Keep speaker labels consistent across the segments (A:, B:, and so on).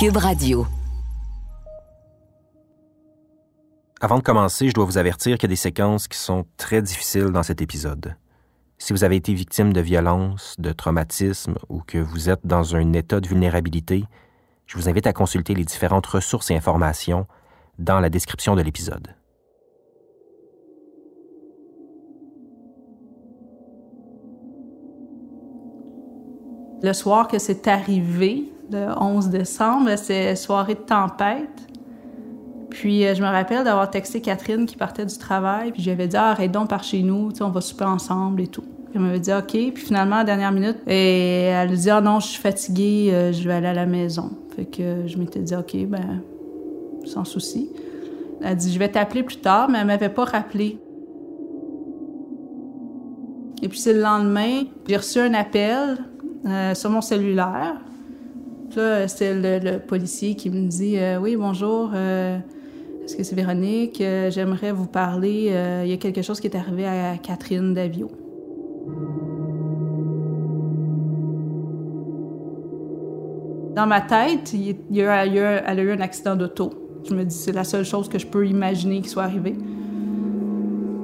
A: Cube Radio.
B: Avant de commencer, je dois vous avertir qu'il y a des séquences qui sont très difficiles dans cet épisode. Si vous avez été victime de violence, de traumatisme ou que vous êtes dans un état de vulnérabilité, je vous invite à consulter les différentes ressources et informations dans la description de l'épisode.
C: Le soir que c'est arrivé, le 11 décembre, c'est soirée de tempête. Puis euh, je me rappelle d'avoir texté Catherine qui partait du travail, puis j'avais dit ah, arrête donc par chez nous, on va souper ensemble et tout. Elle m'avait dit OK, puis finalement à la dernière minute, et elle dit ah non, je suis fatiguée, euh, je vais aller à la maison. Fait que je m'étais dit OK, ben sans souci. Elle dit je vais t'appeler plus tard, mais elle m'avait pas rappelé. Et puis c'est le lendemain, j'ai reçu un appel euh, sur mon cellulaire. Là, c'est le, policier qui me dit Oui, bonjour, est-ce que c'est Véronique? Euh, j'aimerais vous parler. Euh, il y a quelque chose qui est arrivé à Catherine Davio. Dans ma tête, il y a, elle a eu un accident d'auto. Je me dis, c'est la seule chose que je peux imaginer qui soit arrivée.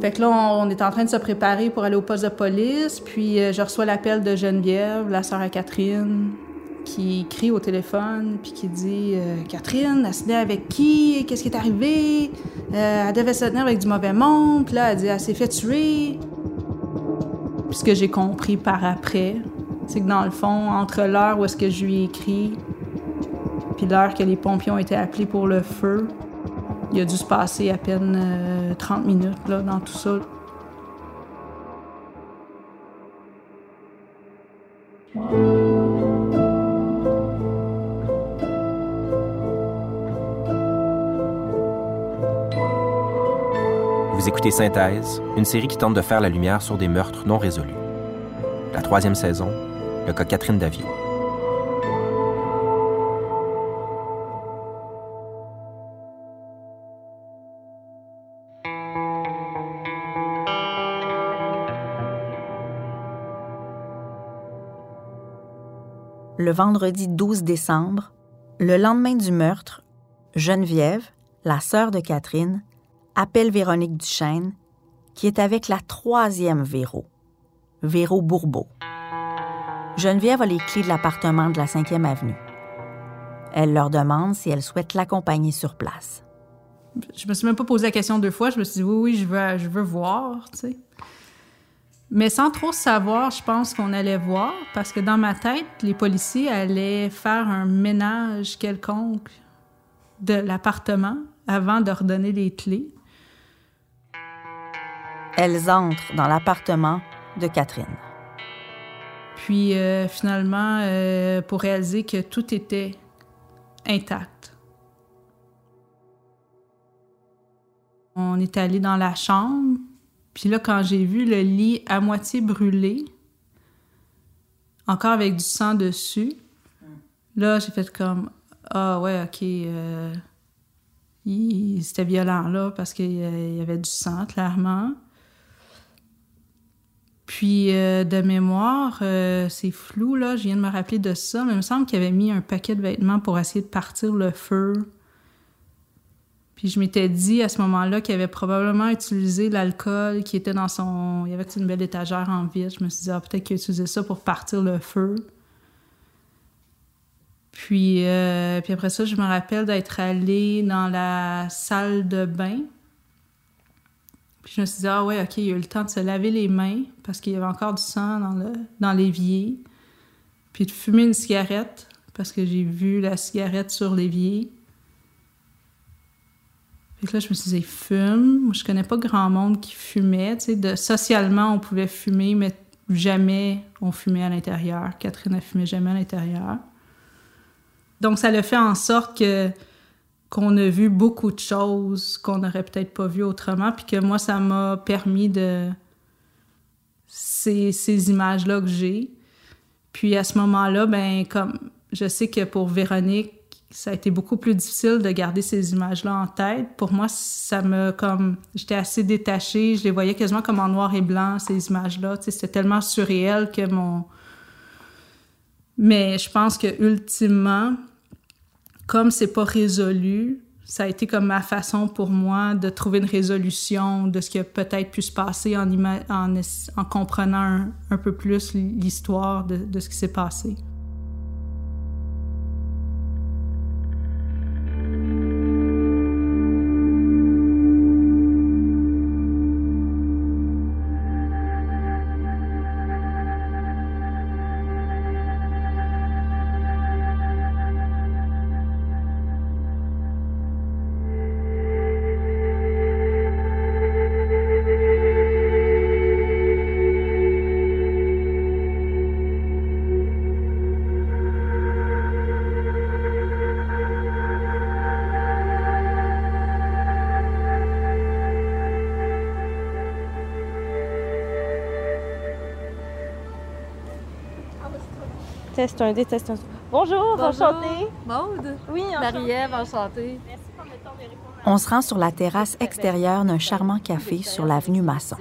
C: Fait que là, on, est en train de se préparer pour aller au poste de police, puis euh, je reçois l'appel de Geneviève, la sœur à Catherine qui crie au téléphone, puis qui dit euh, Catherine, elle se tenait avec qui? Qu'est-ce qui est arrivé? Euh, Elle devait se tenir avec du mauvais monde. Puis là, elle dit Elle s'est fait tuer. Puis ce que j'ai compris par après, c'est que dans le fond, entre l'heure où est-ce que je lui ai écrit, puis l'heure que les pompiers ont été appelés pour le feu, il a dû se passer à peine 30 euh, minutes là, dans tout ça.
B: Synthèse, une série qui tente de faire la lumière sur des meurtres non résolus. La troisième saison, le cas Catherine Davio.
D: Le vendredi 12 décembre, le lendemain du meurtre, Geneviève, la sœur de Catherine, appelle Véronique Duchesne, qui est avec la troisième Véro, Véro Bourbeau. Geneviève a les clés de l'appartement de la 5e avenue. Elle leur demande si elle souhaite l'accompagner sur place.
C: Je me suis même pas posé la question deux fois. Je me suis dit oui, oui, je veux, je veux voir, tu sais. Mais sans trop savoir, je pense qu'on allait voir, parce que dans ma tête, les policiers allaient faire un ménage quelconque de l'appartement avant de redonner les clés.
D: Elles entrent dans l'appartement de Catherine.
C: Puis euh, finalement, euh, pour réaliser que tout était intact. On est allé dans la chambre, puis là, quand j'ai vu le lit à moitié brûlé, encore avec du sang dessus, là, j'ai fait comme Ah ouais, ok. Euh, c'était violent là parce qu'il y avait du sang, clairement. Puis euh, de mémoire, euh, c'est flou, là, je viens de me rappeler de ça, mais il me semble qu'il avait mis un paquet de vêtements pour essayer de partir le feu. Puis je m'étais dit à ce moment-là qu'il avait probablement utilisé l'alcool qui était dans son... Il y avait une belle étagère en vide. Je me suis dit, ah, peut-être qu'il a utilisé ça pour partir le feu. Puis, euh, puis après ça, je me rappelle d'être allée dans la salle de bain puis je me suis dit, ah ouais, OK, il a eu le temps de se laver les mains parce qu'il y avait encore du sang dans, le, dans l'évier. Puis de fumer une cigarette parce que j'ai vu la cigarette sur l'évier. Fait là, je me suis dit, fume. Moi, je connais pas grand monde qui fumait. Tu sais, de, socialement, on pouvait fumer, mais jamais on fumait à l'intérieur. Catherine ne fumait jamais à l'intérieur. Donc, ça le fait en sorte que qu'on a vu beaucoup de choses qu'on n'aurait peut-être pas vues autrement, puis que moi, ça m'a permis de... Ces, ces images-là que j'ai. Puis à ce moment-là, ben comme je sais que pour Véronique, ça a été beaucoup plus difficile de garder ces images-là en tête. Pour moi, ça me comme j'étais assez détachée, je les voyais quasiment comme en noir et blanc ces images-là. C'était tellement surréel que mon. Mais je pense que ultimement, comme c'est pas résolu, ça a été comme ma façon pour moi de trouver une résolution de ce qui a peut-être pu se passer en, en, en comprenant un, peu plus l'histoire de, de ce qui s'est passé.
A: Test test. Bonjour, enchantée.
E: Maude.
A: Oui,
E: Marie-Ève, enchantée.
A: Merci pour le temps de répondre.
D: On se rend sur la terrasse extérieure d'un charmant café sur l'avenue Masson.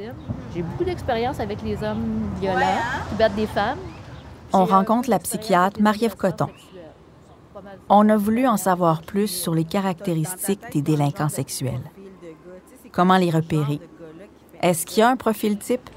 E: J'ai beaucoup d'expérience avec les hommes violents qui battent des femmes.
D: On rencontre la psychiatre Marie-Ève Coton. On a voulu en savoir plus sur les caractéristiques des délinquants sexuels. Comment les repérer? Est-ce qu'il y a un profil type?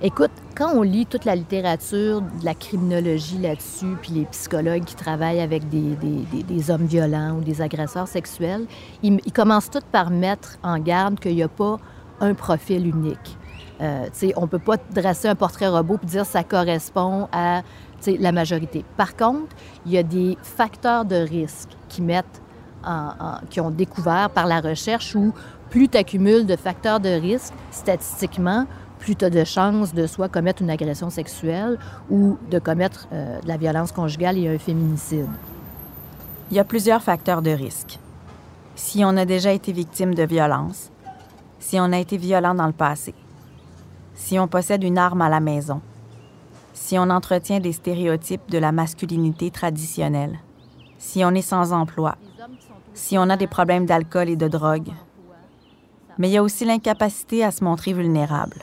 E: Écoute, quand on lit toute la littérature de la criminologie là-dessus, puis les psychologues qui travaillent avec des, des, hommes violents ou des agresseurs sexuels, ils, commencent tous par mettre en garde qu'il n'y a pas un profil unique. Euh, on ne peut pas dresser un portrait robot et dire que ça correspond à la majorité. Par contre, il y a des facteurs de risque qui mettent en, en, qui ont découvert par la recherche où plus tu accumules de facteurs de risque, statistiquement, plus tu de chances de soit commettre une agression sexuelle ou de commettre euh, de la violence conjugale et un féminicide.
D: Il y a plusieurs facteurs de risque. Si on a déjà été victime de violence, si on a été violent dans le passé, si on possède une arme à la maison, si on entretient des stéréotypes de la masculinité traditionnelle, si on est sans emploi, si on a des problèmes d'alcool et de drogue. Mais il y a aussi l'incapacité à se montrer vulnérable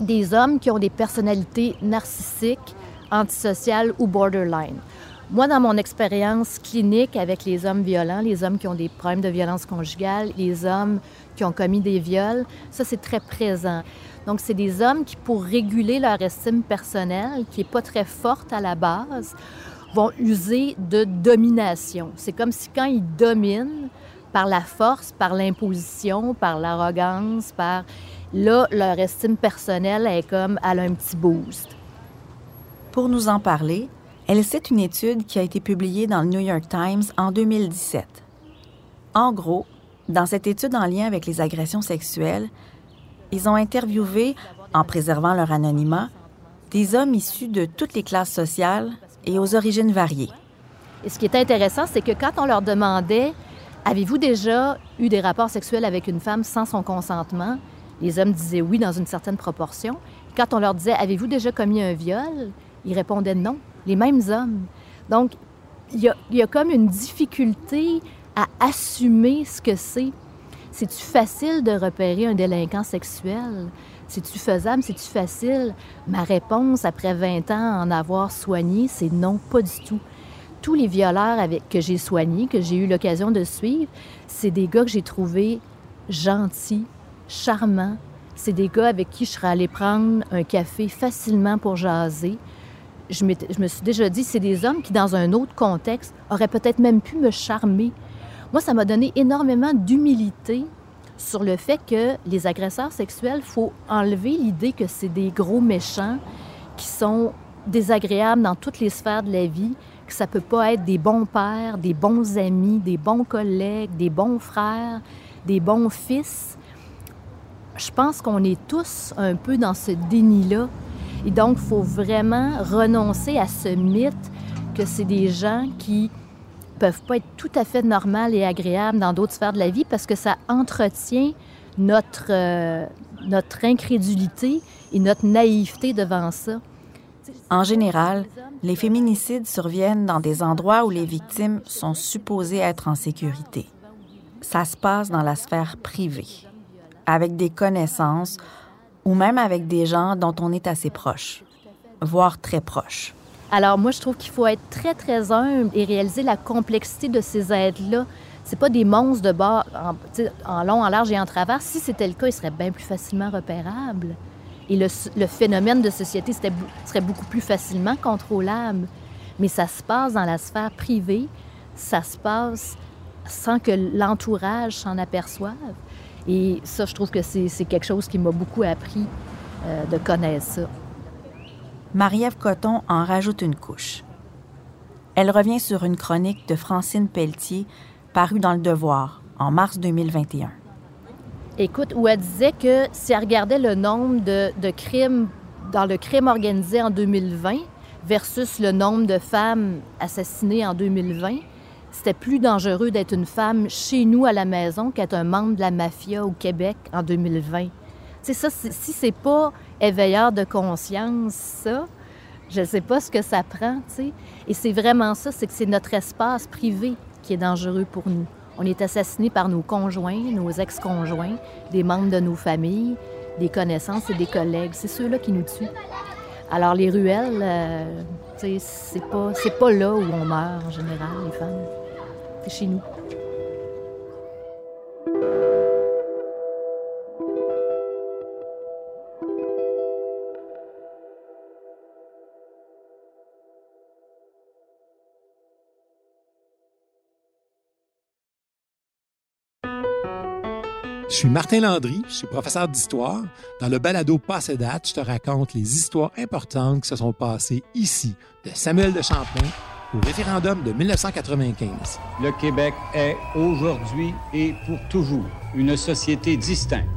E: des hommes qui ont des personnalités narcissiques, antisociales ou borderline. Moi, dans mon expérience clinique avec les hommes violents, les hommes qui ont des problèmes de violence conjugale, les hommes qui ont commis des viols, ça, c'est très présent. Donc, c'est des hommes qui, pour réguler leur estime personnelle, qui n'est pas très forte à la base, vont user de domination. C'est comme si quand ils dominent par la force, par l'imposition, par l'arrogance, par là, leur estime personnelle est comme, elle a un petit boost.
D: Pour nous en parler, elle cite une étude qui a été publiée dans le New York Times en 2017. En gros, dans cette étude en lien avec les agressions sexuelles, ils ont interviewé, en préservant leur anonymat, des hommes issus de toutes les classes sociales et aux origines variées.
E: Et ce qui est intéressant, c'est que quand on leur demandait Avez-vous déjà eu des rapports sexuels avec une femme sans son consentement les hommes disaient oui dans une certaine proportion. Quand on leur disait Avez-vous déjà commis un viol? Ils répondaient non, les mêmes hommes. Donc, il y a, comme une difficulté à assumer ce que c'est. C'est-tu facile de repérer un délinquant sexuel? C'est-tu faisable? C'est-tu facile? Ma réponse, après 20 ans en avoir soigné, c'est non, pas du tout. Tous les violeurs avec, que j'ai soignés, que j'ai eu l'occasion de suivre, c'est des gars que j'ai trouvés gentils, charmants. C'est des gars avec qui je serais allée prendre un café facilement pour jaser. Je, je me suis déjà dit, c'est des hommes qui, dans un autre contexte, auraient peut-être même pu me charmer. Moi, ça m'a donné énormément d'humilité sur le fait que les agresseurs sexuels, faut enlever l'idée que c'est des gros méchants qui sont désagréables dans toutes les sphères de la vie, que ça peut pas être des bons pères, des bons amis, des bons collègues, des bons frères, des bons fils je pense qu'on est tous un peu dans ce déni-là. Et donc, il faut vraiment renoncer à ce mythe que c'est des gens qui peuvent pas être tout à fait normales et agréables dans d'autres sphères de la vie parce que ça entretient notre, euh, notre incrédulité et notre naïveté devant ça.
D: En général, les féminicides surviennent dans des endroits où les victimes sont supposées être en sécurité. Ça se passe dans la sphère privée avec des connaissances ou même avec des gens dont on est assez proche, voire très proche.
E: Alors moi, je trouve qu'il faut être très, très humble et réaliser la complexité de ces êtres-là. C'est pas des monstres de bord en, long, en large et en travers. Si c'était le cas, ils seraient bien plus facilement repérables. Et le phénomène de société serait beaucoup plus facilement contrôlable. Mais ça se passe dans la sphère privée, ça se passe sans que l'entourage s'en aperçoive. Et ça, je trouve que c'est quelque chose qui m'a beaucoup appris euh, de connaître ça.
D: Marie-Ève Coton en rajoute une couche. Elle revient sur une chronique de Francine Pelletier parue dans Le Devoir en mars 2021.
E: Écoute, où elle disait que si elle regardait le nombre de, de crimes dans le crime organisé en 2020 versus le nombre de femmes assassinées en 2020, c'était plus dangereux d'être une femme chez nous à la maison qu'être un membre de la mafia au Québec en 2020. Tu sais, ça, si c'est pas éveilleur de conscience, ça, je sais pas ce que ça prend, tu sais. Et c'est vraiment ça, c'est que c'est notre espace privé qui est dangereux pour nous. On est assassiné par nos conjoints, nos ex-conjoints, des membres de nos familles, des connaissances et des collègues. C'est ceux-là qui nous tuent. Alors les ruelles, euh, c'est pas, pas là où on meurt en général, les femmes.
F: Je suis Martin Landry, je suis professeur d'histoire. Dans le balado Passé je te raconte les histoires importantes qui se sont passées ici, de Samuel de Champlain au référendum de 1995.
G: Le Québec est aujourd'hui et pour toujours une société distincte.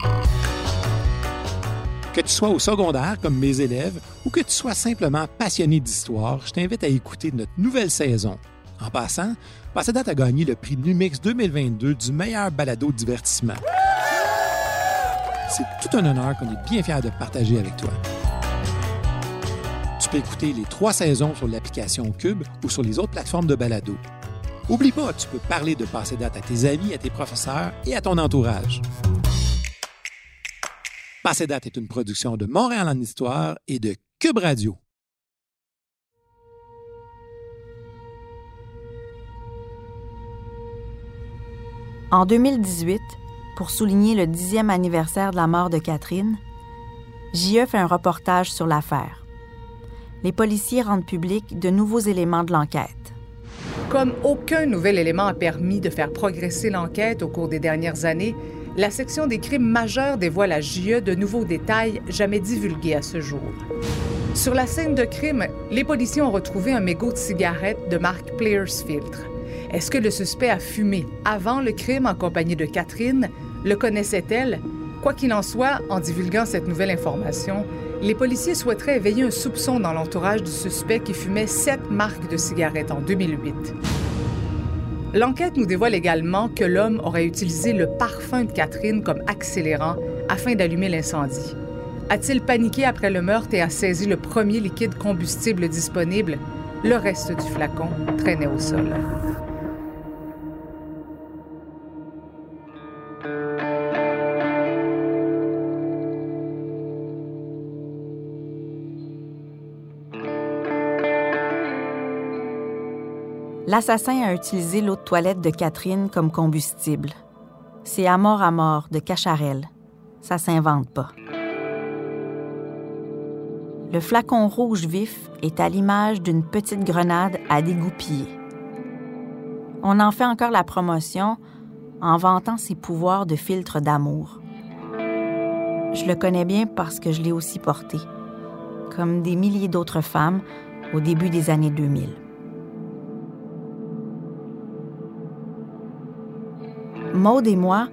F: Que tu sois au secondaire comme mes élèves ou que tu sois simplement passionné d'histoire, je t'invite à écouter notre nouvelle saison. En passant, Passé date a gagné le prix Numix 2022 du meilleur balado divertissement. C'est tout un honneur qu'on est bien fiers de partager avec toi. Écouter les trois saisons sur l'application Cube ou sur les autres plateformes de balado. Oublie pas, tu peux parler de passer date à tes amis, à tes professeurs et à ton entourage. Passer date est une production de Montréal en Histoire et de Cube Radio.
D: En 2018, pour souligner le dixième anniversaire de la mort de Catherine, JE fait un reportage sur l'affaire. Les policiers rendent public de nouveaux éléments de l'enquête.
H: Comme aucun nouvel élément a permis de faire progresser l'enquête au cours des dernières années, la section des crimes majeurs dévoile à JE de nouveaux détails jamais divulgués à ce jour. Sur la scène de crime, les policiers ont retrouvé un mégot de cigarette de marque Players Filtre. Est-ce que le suspect a fumé avant le crime en compagnie de Catherine? Le connaissait-elle? Quoi qu'il en soit, en divulguant cette nouvelle information, les policiers souhaiteraient éveiller un soupçon dans l'entourage du suspect qui fumait sept marques de cigarettes en 2008. L'enquête nous dévoile également que l'homme aurait utilisé le parfum de Catherine comme accélérant afin d'allumer l'incendie. A-t-il paniqué après le meurtre et a saisi le premier liquide combustible disponible? Le reste du flacon traînait au sol.
D: L'assassin a utilisé l'eau de toilette de Catherine comme combustible. C'est à mort à mort de Cacharel. Ça s'invente pas. Le flacon rouge vif est à l'image d'une petite grenade à dégoupiller. On en fait encore la promotion en vantant ses pouvoirs de filtre d'amour. Je le connais bien parce que je l'ai aussi porté, comme des milliers d'autres femmes au début des années 2000. Maude et moi,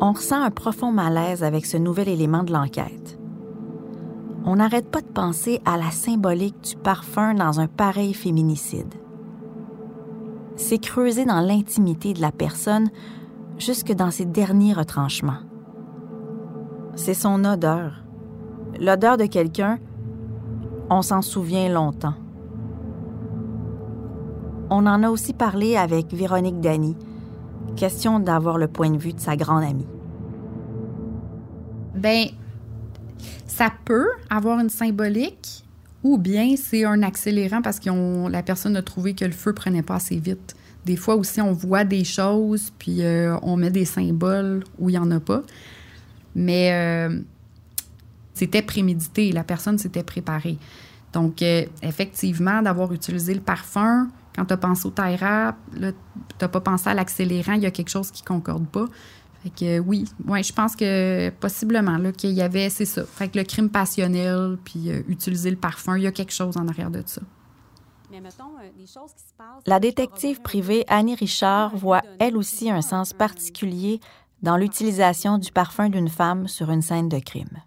D: on ressent un profond malaise avec ce nouvel élément de l'enquête. On n'arrête pas de penser à la symbolique du parfum dans un pareil féminicide. C'est creuser dans l'intimité de la personne jusque dans ses derniers retranchements. C'est son odeur. L'odeur de quelqu'un, on s'en souvient longtemps. On en a aussi parlé avec Véronique Dany, Question d'avoir le point de vue de sa grande amie.
I: Ben, ça peut avoir une symbolique ou bien c'est un accélérant parce que la personne a trouvé que le feu prenait pas assez vite. Des fois aussi, on voit des choses, puis euh, on met des symboles où il n'y en a pas. Mais euh, c'était prémédité, la personne s'était préparée. Donc, euh, effectivement, d'avoir utilisé le parfum, quand tu as pensé au tie rap, tu n'as pas pensé à l'accélérant, il y a quelque chose qui ne concorde pas. Fait que oui, ouais, je pense que possiblement là qu'il y avait, c'est ça. Fait que le crime passionnel, puis utiliser le parfum, il y a quelque chose en arrière de ça.
D: Euh, La détective privée Annie Richard voit elle aussi un sens particulier dans l'utilisation du parfum d'une femme sur une scène de crime.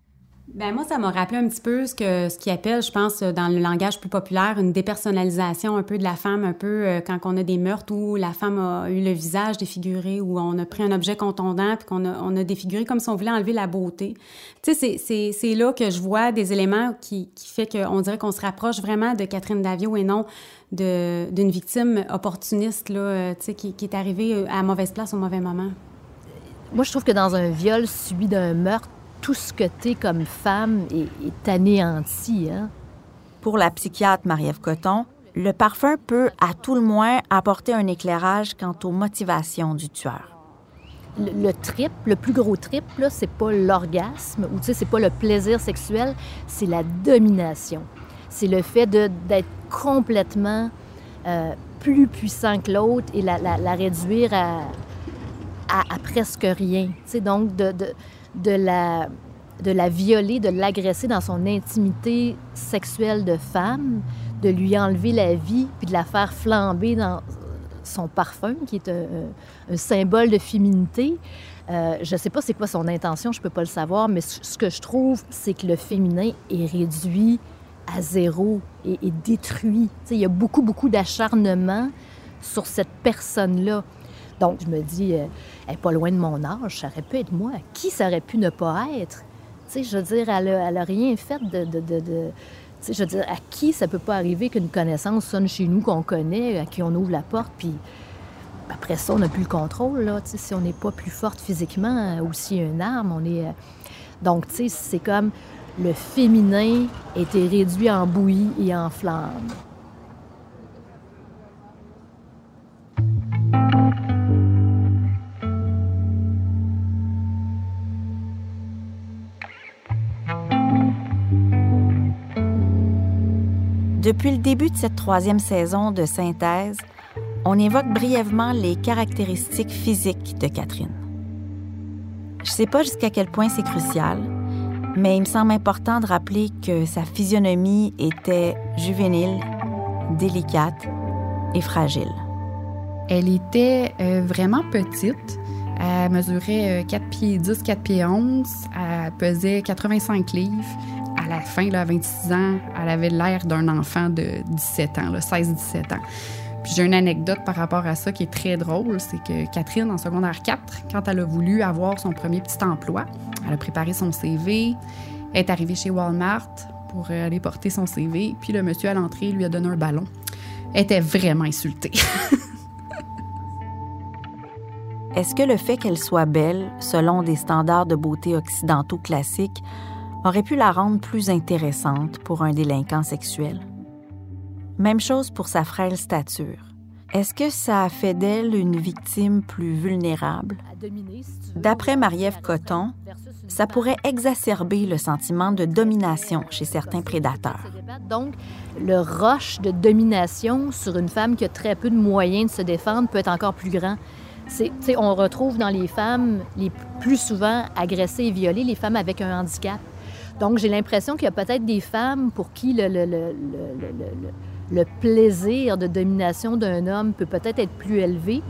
J: Ben moi, ça m'a rappelé un petit peu ce que ce qu'ils appelle, je pense, dans le langage plus populaire, une dépersonnalisation un peu de la femme, un peu euh, quand on a des meurtres où la femme a eu le visage défiguré, où on a pris un objet contondant puis qu'on a, défiguré comme si on voulait enlever la beauté. Tu sais, c'est, c'est, là que je vois des éléments qui, qui fait qu'on dirait qu'on se rapproche vraiment de Catherine Davio et non de, d'une victime opportuniste là, euh, tu sais, qui, est arrivée à mauvaise place au mauvais moment.
E: Moi, je trouve que dans un viol suivi d'un meurtre, tout ce que tu es comme femme est, anéanti. Hein?
D: Pour la psychiatre Marie-Ève Coton, le parfum peut, à tout le moins, apporter un éclairage quant aux motivations du tueur.
E: Le, trip, le plus gros trip, là, c'est pas l'orgasme ou c'est pas le plaisir sexuel, c'est la domination. C'est le fait d'être complètement euh, plus puissant que l'autre et la, réduire à, à, presque rien. Tu donc de, de la, de la violer, de l'agresser dans son intimité sexuelle de femme, de lui enlever la vie, puis de la faire flamber dans son parfum, qui est un, symbole de féminité. Euh, je ne sais pas c'est quoi son intention, je ne peux pas le savoir, mais ce que je trouve, c'est que le féminin est réduit à zéro et, détruit. il y a beaucoup, beaucoup d'acharnement sur cette personne-là. Donc, je me dis, euh, elle n'est pas loin de mon âge, ça aurait pu être moi. Qui ça aurait pu ne pas être? Tu sais, je veux dire, elle a rien fait de... tu sais, je veux dire, à qui ça peut pas arriver qu'une connaissance sonne chez nous, qu'on connaît, à qui on ouvre la porte, puis après ça, on n'a plus le contrôle, là. Si on n'est pas plus forte physiquement ou si une arme, on est... Euh, donc, tu sais, c'est comme le féminin était réduit en bouillie et en flamme.
D: Depuis le début de cette troisième saison de synthèse, on évoque brièvement les caractéristiques physiques de Catherine. Je ne sais pas jusqu'à quel point c'est crucial, mais il me semble important de rappeler que sa physionomie était juvénile, délicate et fragile.
I: Elle était euh, vraiment petite. Elle mesurait 4 euh, pieds 10, 4 pieds 11. Elle pesait 85 livres à la fin, à 26 ans, elle avait l'air d'un enfant de 17 ans, 16-17 ans. Puis j'ai une anecdote par rapport à ça qui est très drôle, c'est que Catherine, en secondaire 4, quand elle a voulu avoir son premier petit emploi, elle a préparé son CV, est arrivée chez Walmart pour aller porter son CV, puis le monsieur à l'entrée lui a donné un ballon. Elle était vraiment insultée.
D: Est-ce que le fait qu'elle soit belle, selon des standards de beauté occidentaux classiques, aurait pu la rendre plus intéressante pour un délinquant sexuel. Même chose pour sa frêle stature. Est-ce que ça a fait d'elle une victime plus vulnérable? D'après Marie-Ève Coton, ça pourrait exacerber le sentiment de domination chez certains prédateurs.
E: Donc, le roche de domination sur une femme qui a très peu de moyens de se défendre peut être encore plus grand. on retrouve dans les femmes les plus souvent agressées et violées les femmes avec un handicap. Donc, j'ai l'impression qu'il y a peut-être des femmes pour qui le, plaisir de domination d'un homme peut peut-être être plus élevé.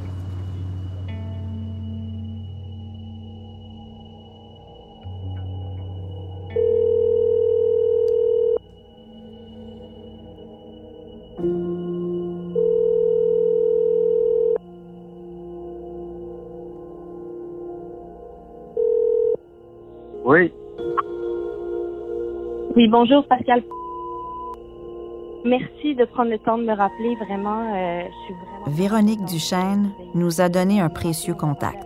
K: Oui,
A: bonjour Pascal. Merci de prendre le temps de me rappeler. Vraiment, euh, je suis vraiment...
D: Véronique Duchesne nous a donné un précieux contact.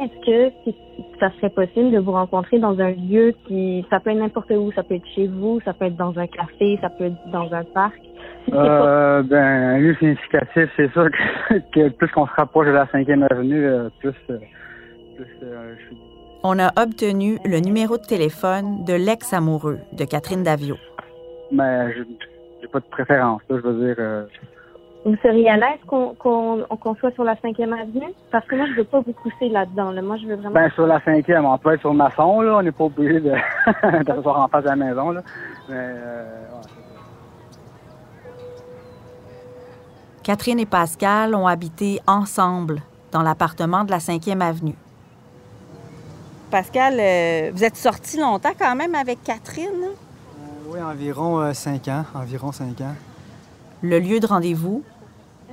K: Est-ce que ça serait possible de vous rencontrer dans un lieu qui, ça peut être n'importe où, ça peut être chez vous, ça peut être dans un café, ça peut être dans un parc?
L: Euh, ben, un lieu significatif, c'est sûr que, plus qu'on se rapproche de la 5e avenue, euh, plus, euh, plus euh, je suis
D: On a obtenu le numéro de téléphone de l'ex-amoureux de Catherine Davio.
L: Mais je j'ai pas de préférence, là, je veux dire. euh,
K: Vous seriez à l'aise qu'on soit sur la 5e avenue? Parce que moi, je veux pas vous pousser là-dedans. Là. Moi, je veux vraiment...
L: ben, sur la 5e, on peut être sur maçon, là, on n'est pas obligé de d'asseoir en face de la maison, là. Mais, euh, ouais.
D: Catherine et Pascal ont habité ensemble dans l'appartement de la 5e avenue. Pascal, euh, vous êtes sorti longtemps quand même avec Catherine?
M: Oui, environ 5 ans. Environ 5 ans.
D: Le lieu de rendez-vous,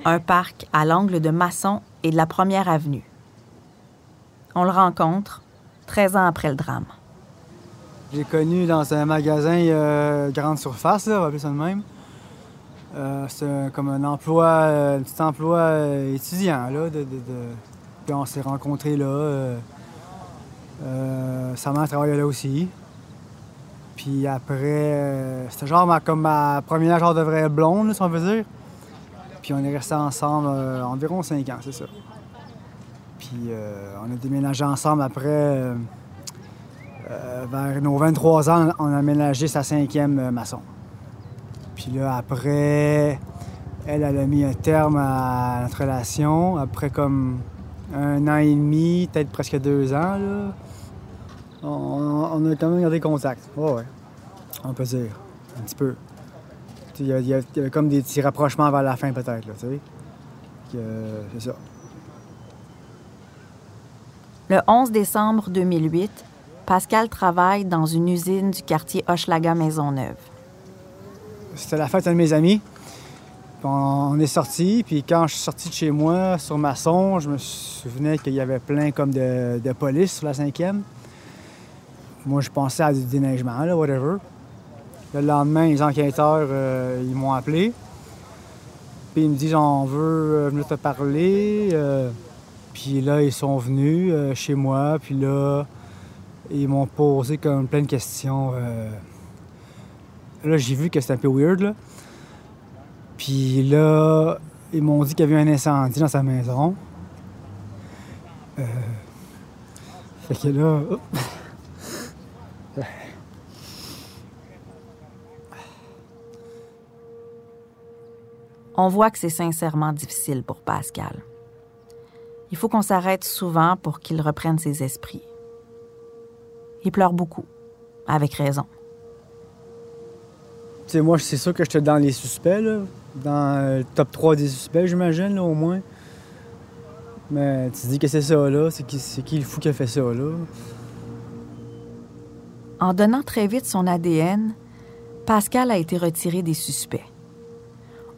D: un parc à l'angle de Masson et de la Première avenue. On le rencontre 13 ans après le drame.
M: Je l'ai connu dans un magasin euh, grande surface, là, on va appeler ça de même. Euh, c'est comme un emploi, euh, un petit emploi euh, étudiant, là. De, de- de- Puis on s'est rencontrés là. Euh, sa mère travaillait là aussi. Puis après, euh, c'était genre ma, comme ma première genre de vraie blonde, si on veut dire. Puis on est restés ensemble euh, environ 5 ans, c'est ça. Puis on a déménagé ensemble après. vers nos 23 ans, on a aménagé sa cinquième maçon. Puis là, après, elle, elle a mis un terme à notre relation. Après comme un an et demi, peut-être presque deux ans, là, on, on a quand même gardé contact. Ouais, ouais. On peut dire. Un petit peu. Il y, y a- comme des petits rapprochements vers la fin, peut-être, là, tu sais. Que, euh, C'est ça.
D: Le 11 décembre 2008, Pascal travaille dans une usine du quartier Hochelaga Maisonneuve.
M: C'était la fête d'un de mes amis. On est sorti, puis quand je suis sorti de chez moi sur Masson, je me souvenais qu'il y avait plein comme de, de police sur la cinquième. Moi, je pensais à du déneigement, là, whatever. Le lendemain, les enquêteurs, euh, ils m'ont appelé. Puis ils me disent, on veut euh, venir te parler. Euh, puis là, ils sont venus chez moi, puis là, ils m'ont posé comme plein de questions. Là, j'ai vu que c'était un peu weird, là. Puis là, ils m'ont dit qu'il y avait un incendie dans sa maison. Fait que là... hop.
D: On voit que c'est sincèrement difficile pour Pascal. Il faut qu'on s'arrête souvent pour qu'il reprenne ses esprits. Il pleure beaucoup, avec raison.
M: Tu sais, moi, c'est sûr que j'étais dans les suspects, là. Dans le top 3 des suspects, j'imagine, là, au moins. Mais tu te dis que c'est ça, là. C'est qui, c'est qui le fou qui a fait ça, là?
D: En donnant très vite son ADN, Pascal a été retiré des suspects.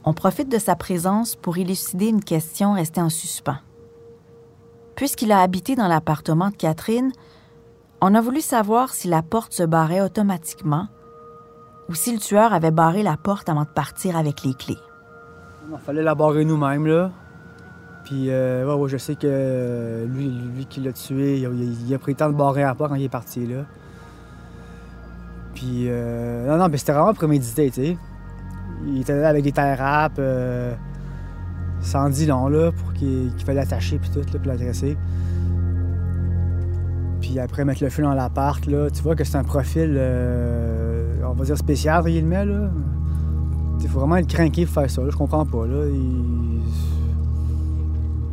D: On profite de sa présence pour élucider une question restée en suspens. Puisqu'il a habité dans l'appartement de Catherine, on a voulu savoir si la porte se barrait automatiquement ou si le tueur avait barré la porte avant de partir avec les clés.
M: Il fallait la barrer nous-mêmes, là. Puis, euh, je sais que euh, lui, lui qui l'a tué, il a, il a pris le temps de barrer la porte quand il est parti, là. Puis, euh, non, non, mais c'était vraiment prémédité, tu sais. Il était là avec des tie wraps, euh, sans long, là, pour qu'il fallait l'attacher, puis tout, là, puis l'adresser. Puis après, mettre le feu dans l'appart, là, tu vois que c'est un profil, euh, on va dire spécial, entre guillemets, là. Il faut vraiment être craqué pour faire ça, je comprends pas, là. Il-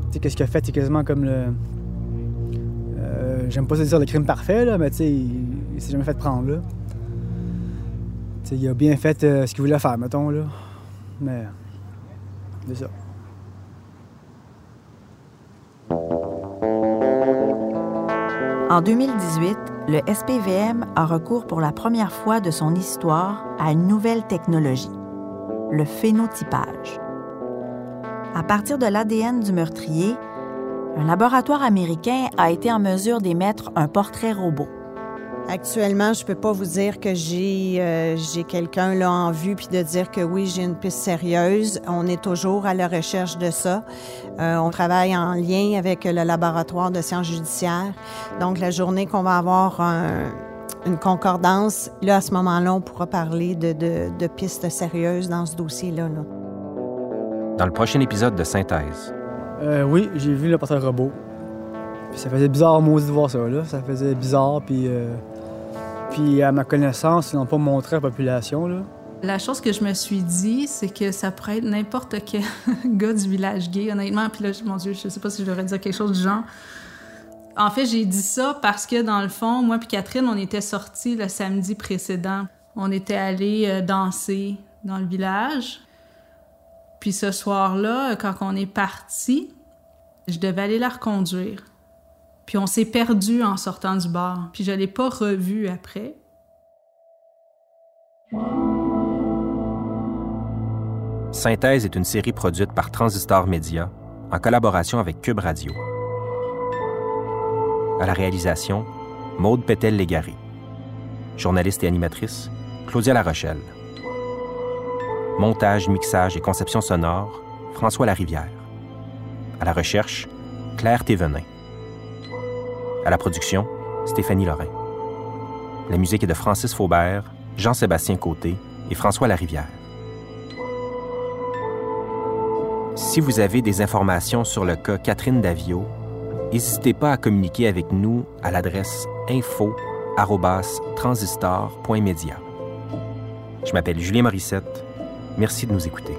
M: Tu sais, qu'est-ce qu'il a fait, c'est quasiment comme le... euh, J'aime pas se dire le crime parfait, là, mais tu sais, il, il s'est jamais fait prendre, là. Il a bien fait euh, ce qu'il voulait faire, mettons, là. Mais... C'est ça.
D: En 2018, le SPVM a recours pour la première fois de son histoire à une nouvelle technologie, le phénotypage. À partir de l'ADN du meurtrier, un laboratoire américain a été en mesure d'émettre un portrait robot,
N: Actuellement, je peux pas vous dire que j'ai euh, j'ai quelqu'un là en vue puis de dire que oui, j'ai une piste sérieuse. On est toujours à la recherche de ça. Euh, on travaille en lien avec le laboratoire de sciences judiciaires. Donc, la journée qu'on va avoir une concordance, là, à ce moment-là, on pourra parler de, de, de pistes sérieuses dans ce dossier-là. Là.
B: Dans le prochain épisode de Synthèse.
M: Euh, oui, j'ai vu le portail robot. Puis ça faisait bizarre, maudit, de voir ça, là. Ça faisait bizarre, puis... Euh, puis à ma connaissance, ils n'ont pas montré à la population, là.
C: La chose que je me suis dit, c'est que ça pourrait être n'importe quel gars du village gay, honnêtement. Puis là, mon Dieu, je sais pas si je devrais dire quelque chose du genre. En fait, j'ai dit ça parce que, dans le fond, moi puis Catherine, on était sortis le samedi précédent. On était allés euh, danser dans le village. Puis ce soir-là, quand on est parti, je devais aller la reconduire. Puis on s'est perdu en sortant du bar. Puis je l'ai pas revu après.
B: Synthèse est une série produite par Transistor Media en collaboration avec Cube Radio. À la réalisation, Maude Pétel-Légaré. Journaliste et animatrice, Claudia Larochelle. Montage, mixage et conception sonore, François Larivière. À la recherche, Claire Thévenin. À la production, Stéphanie Lorrain. La musique est de Francis Faubert, Jean-Sébastien Côté et François Larivière. Si vous avez des informations sur le cas Catherine Davio, n'hésitez pas à communiquer avec nous à l'adresse info@transistor.media. Je m'appelle Julien Morissette. Merci de nous écouter.